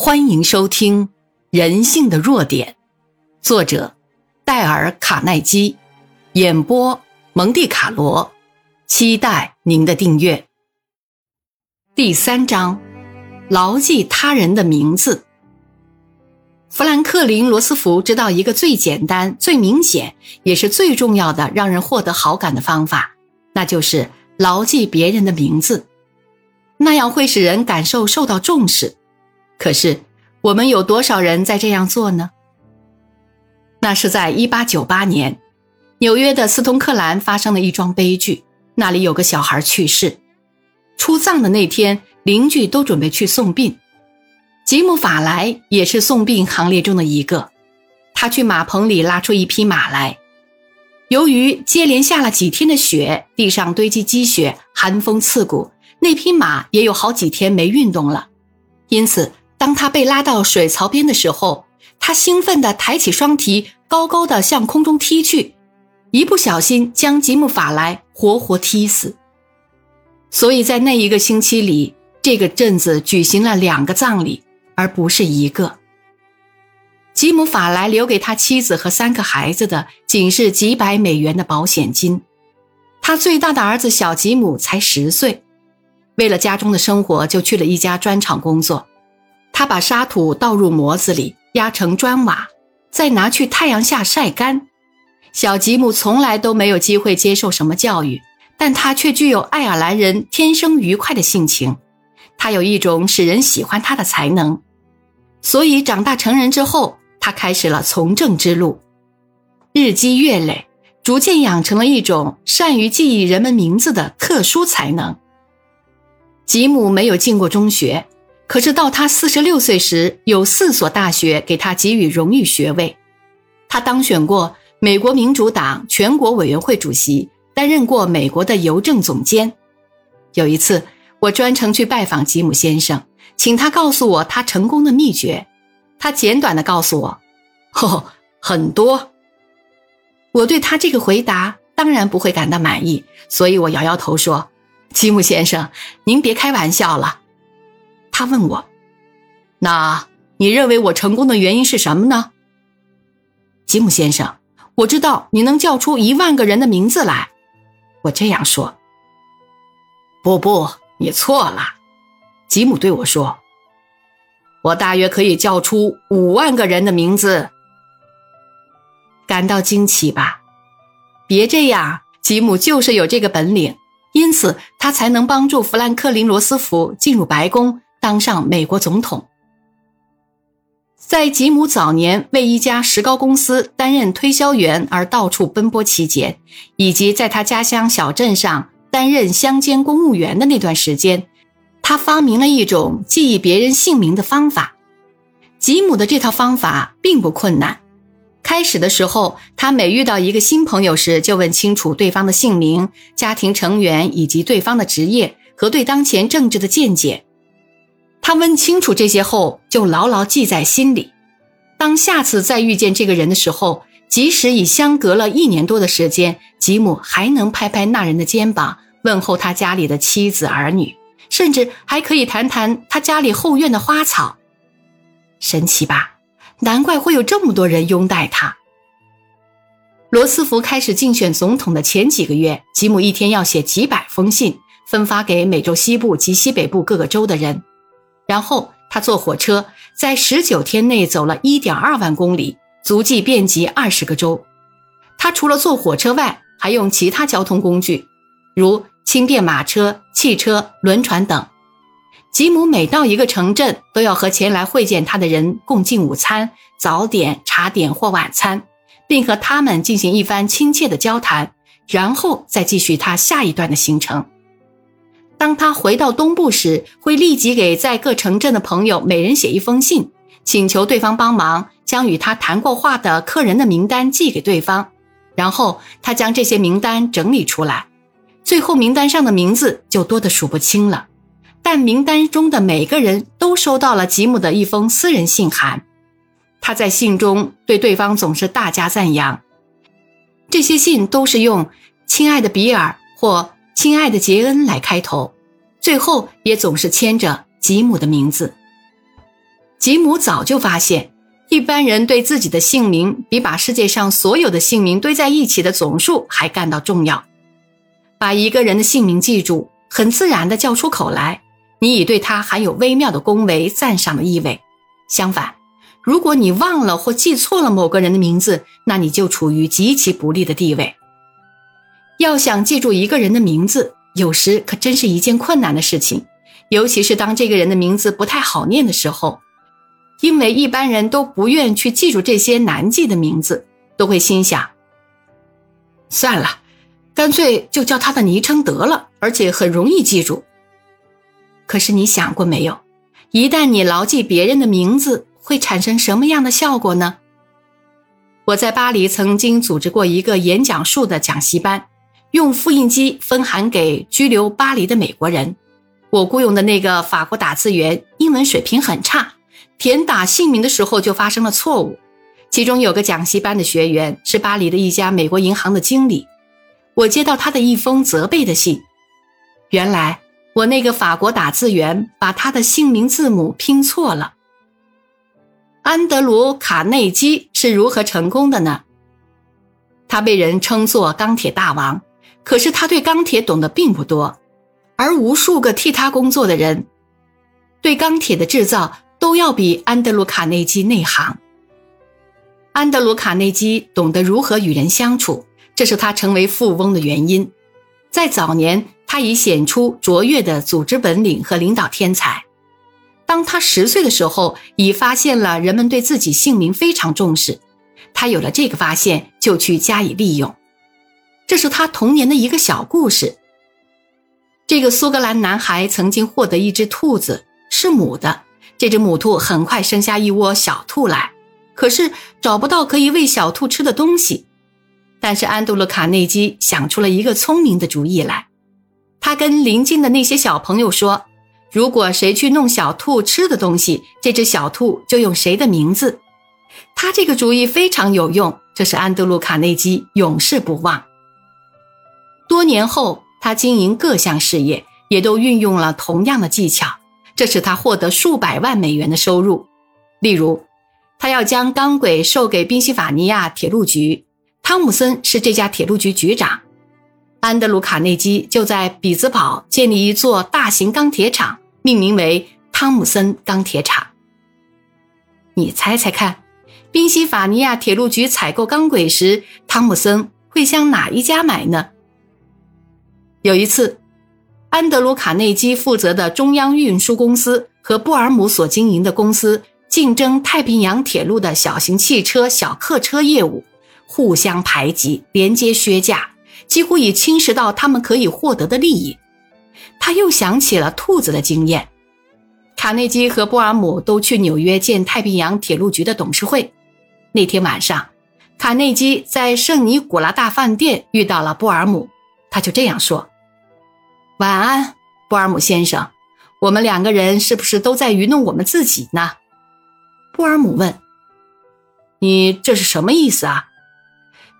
欢迎收听《人性的弱点》，作者戴尔·卡耐基，演播蒙蒂卡罗。期待您的订阅。第三章：牢记他人的名字。富兰克林·罗斯福知道一个最简单、最明显，也是最重要的让人获得好感的方法，那就是牢记别人的名字。那样会使人感受受到重视。可是，我们有多少人在这样做呢？那是在1898年，纽约的斯通克兰发生了一桩悲剧。那里有个小孩去世，出葬的那天，邻居都准备去送殡。吉姆·法莱也是送殡行列中的一个。他去马棚里拉出一匹马来。由于接连下了几天的雪，地上堆积积雪，寒风刺骨，那匹马也有好几天没运动了，因此。当他被拉到水槽边的时候，他兴奋地抬起双蹄，高高的向空中踢去，一不小心将吉姆·法莱活活踢死。所以在那一个星期里，这个镇子举行了两个葬礼，而不是一个。吉姆·法莱留给他妻子和三个孩子的，仅是几百美元的保险金。他最大的儿子小吉姆才十岁，为了家中的生活，就去了一家砖厂工作。他把沙土倒入模子里，压成砖瓦，再拿去太阳下晒干。小吉姆从来都没有机会接受什么教育，但他却具有爱尔兰人天生愉快的性情。他有一种使人喜欢他的才能，所以长大成人之后，他开始了从政之路。日积月累，逐渐养成了一种善于记忆人们名字的特殊才能。吉姆没有进过中学。可是到他四十六岁时，有四所大学给他给予荣誉学位。他当选过美国民主党全国委员会主席，担任过美国的邮政总监。有一次，我专程去拜访吉姆先生，请他告诉我他成功的秘诀。他简短的告诉我：“哦，很多。”我对他这个回答当然不会感到满意，所以我摇摇头说：“吉姆先生，您别开玩笑了。”他问我：“那你认为我成功的原因是什么呢？”吉姆先生，我知道你能叫出一万个人的名字来。我这样说。不不，你错了。吉姆对我说：“我大约可以叫出五万个人的名字。”感到惊奇吧？别这样，吉姆就是有这个本领，因此他才能帮助富兰克林·罗斯福进入白宫。当上美国总统，在吉姆早年为一家石膏公司担任推销员而到处奔波期间，以及在他家乡小镇上担任乡间公务员的那段时间，他发明了一种记忆别人姓名的方法。吉姆的这套方法并不困难。开始的时候，他每遇到一个新朋友时，就问清楚对方的姓名、家庭成员以及对方的职业和对当前政治的见解。他问清楚这些后，就牢牢记在心里。当下次再遇见这个人的时候，即使已相隔了一年多的时间，吉姆还能拍拍那人的肩膀，问候他家里的妻子儿女，甚至还可以谈谈他家里后院的花草。神奇吧？难怪会有这么多人拥戴他。罗斯福开始竞选总统的前几个月，吉姆一天要写几百封信，分发给美洲西部及西北部各个州的人。然后他坐火车，在十九天内走了一点二万公里，足迹遍及二十个州。他除了坐火车外，还用其他交通工具，如轻便马车、汽车、轮船等。吉姆每到一个城镇，都要和前来会见他的人共进午餐、早点、茶点或晚餐，并和他们进行一番亲切的交谈，然后再继续他下一段的行程。当他回到东部时，会立即给在各城镇的朋友每人写一封信，请求对方帮忙将与他谈过话的客人的名单寄给对方，然后他将这些名单整理出来，最后名单上的名字就多得数不清了。但名单中的每个人都收到了吉姆的一封私人信函，他在信中对对方总是大加赞扬。这些信都是用“亲爱的比尔”或。亲爱的杰恩来开头，最后也总是牵着吉姆的名字。吉姆早就发现，一般人对自己的姓名比把世界上所有的姓名堆在一起的总数还感到重要。把一个人的姓名记住，很自然地叫出口来，你已对他含有微妙的恭维、赞赏的意味。相反，如果你忘了或记错了某个人的名字，那你就处于极其不利的地位。要想记住一个人的名字，有时可真是一件困难的事情，尤其是当这个人的名字不太好念的时候。因为一般人都不愿去记住这些难记的名字，都会心想：算了，干脆就叫他的昵称得了，而且很容易记住。可是你想过没有，一旦你牢记别人的名字，会产生什么样的效果呢？我在巴黎曾经组织过一个演讲术的讲习班，用复印机分函给居留巴黎的美国人。我雇佣的那个法国打字员英文水平很差。填打姓名的时候就发生了错误，其中有个讲习班的学员是巴黎的一家美国银行的经理。我接到他的一封责备的信，原来我那个法国打字员把他的姓名字母拼错了。安德鲁·卡内基是如何成功的呢？他被人称作钢铁大王，可是他对钢铁懂得并不多，而无数个替他工作的人对钢铁的制造。都要比安德鲁·卡内基内行。安德鲁·卡内基懂得如何与人相处，这是他成为富翁的原因。在早年，他已显出卓越的组织本领和领导天才。当他十岁的时候，已发现了人们对自己姓名非常重视。他有了这个发现，就去加以利用。这是他童年的一个小故事。这个苏格兰男孩曾经获得一只兔子，是母的。这只母兔很快生下一窝小兔来，可是找不到可以喂小兔吃的东西。但是安德鲁·卡内基想出了一个聪明的主意来，他跟邻近的那些小朋友说：“如果谁去弄小兔吃的东西，这只小兔就用谁的名字。”他这个主意非常有用，这是安德鲁·卡内基永世不忘。多年后，他经营各项事业，也都运用了同样的技巧。这使他获得数百万美元的收入。例如，他要将钢轨售给宾夕法尼亚铁路局，汤姆森是这家铁路局局长。安德鲁·卡内基就在比兹堡建立一座大型钢铁厂，命名为汤姆森钢铁厂。你猜猜看，宾夕法尼亚铁路局采购钢轨时，汤姆森会向哪一家买呢？有一次。安德鲁·卡内基负责的中央运输公司和布尔姆所经营的公司竞争太平洋铁路的小型汽车、小客车业务，互相排挤，连接削价，几乎已侵蚀到他们可以获得的利益。他又想起了兔子的经验。卡内基和布尔姆都去纽约见太平洋铁路局的董事会。那天晚上，卡内基在圣尼古拉大饭店遇到了布尔姆，他就这样说。晚安，布尔姆先生。我们两个人是不是都在愚弄我们自己呢？布尔姆问。你这是什么意思啊？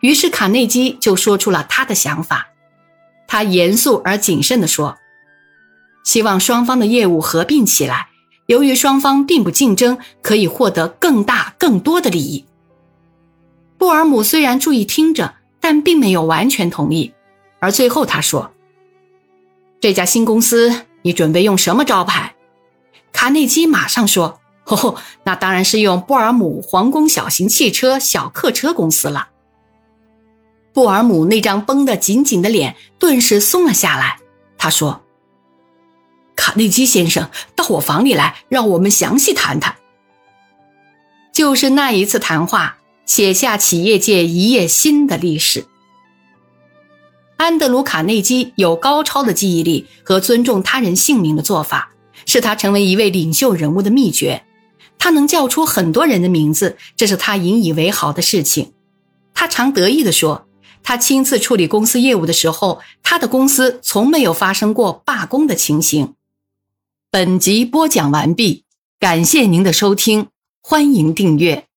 于是卡内基就说出了他的想法。他严肃而谨慎地说：“希望双方的业务合并起来，由于双方并不竞争，可以获得更大、更多的利益。”布尔姆虽然注意听着，但并没有完全同意。而最后他说。这家新公司，你准备用什么招牌？卡内基马上说：“哦，那当然是用布尔姆皇宫小型汽车小客车公司了。”布尔姆那张绷得紧紧的脸顿时松了下来。他说：“卡内基先生，到我房里来，让我们详细谈谈。”就是那一次谈话，写下企业界一页新的历史。安德鲁·卡内基有高超的记忆力和尊重他人姓名的做法，是他成为一位领袖人物的秘诀。他能叫出很多人的名字，这是他引以为豪的事情。他常得意地说：“他亲自处理公司业务的时候，他的公司从没有发生过罢工的情形。”本集播讲完毕，感谢您的收听，欢迎订阅。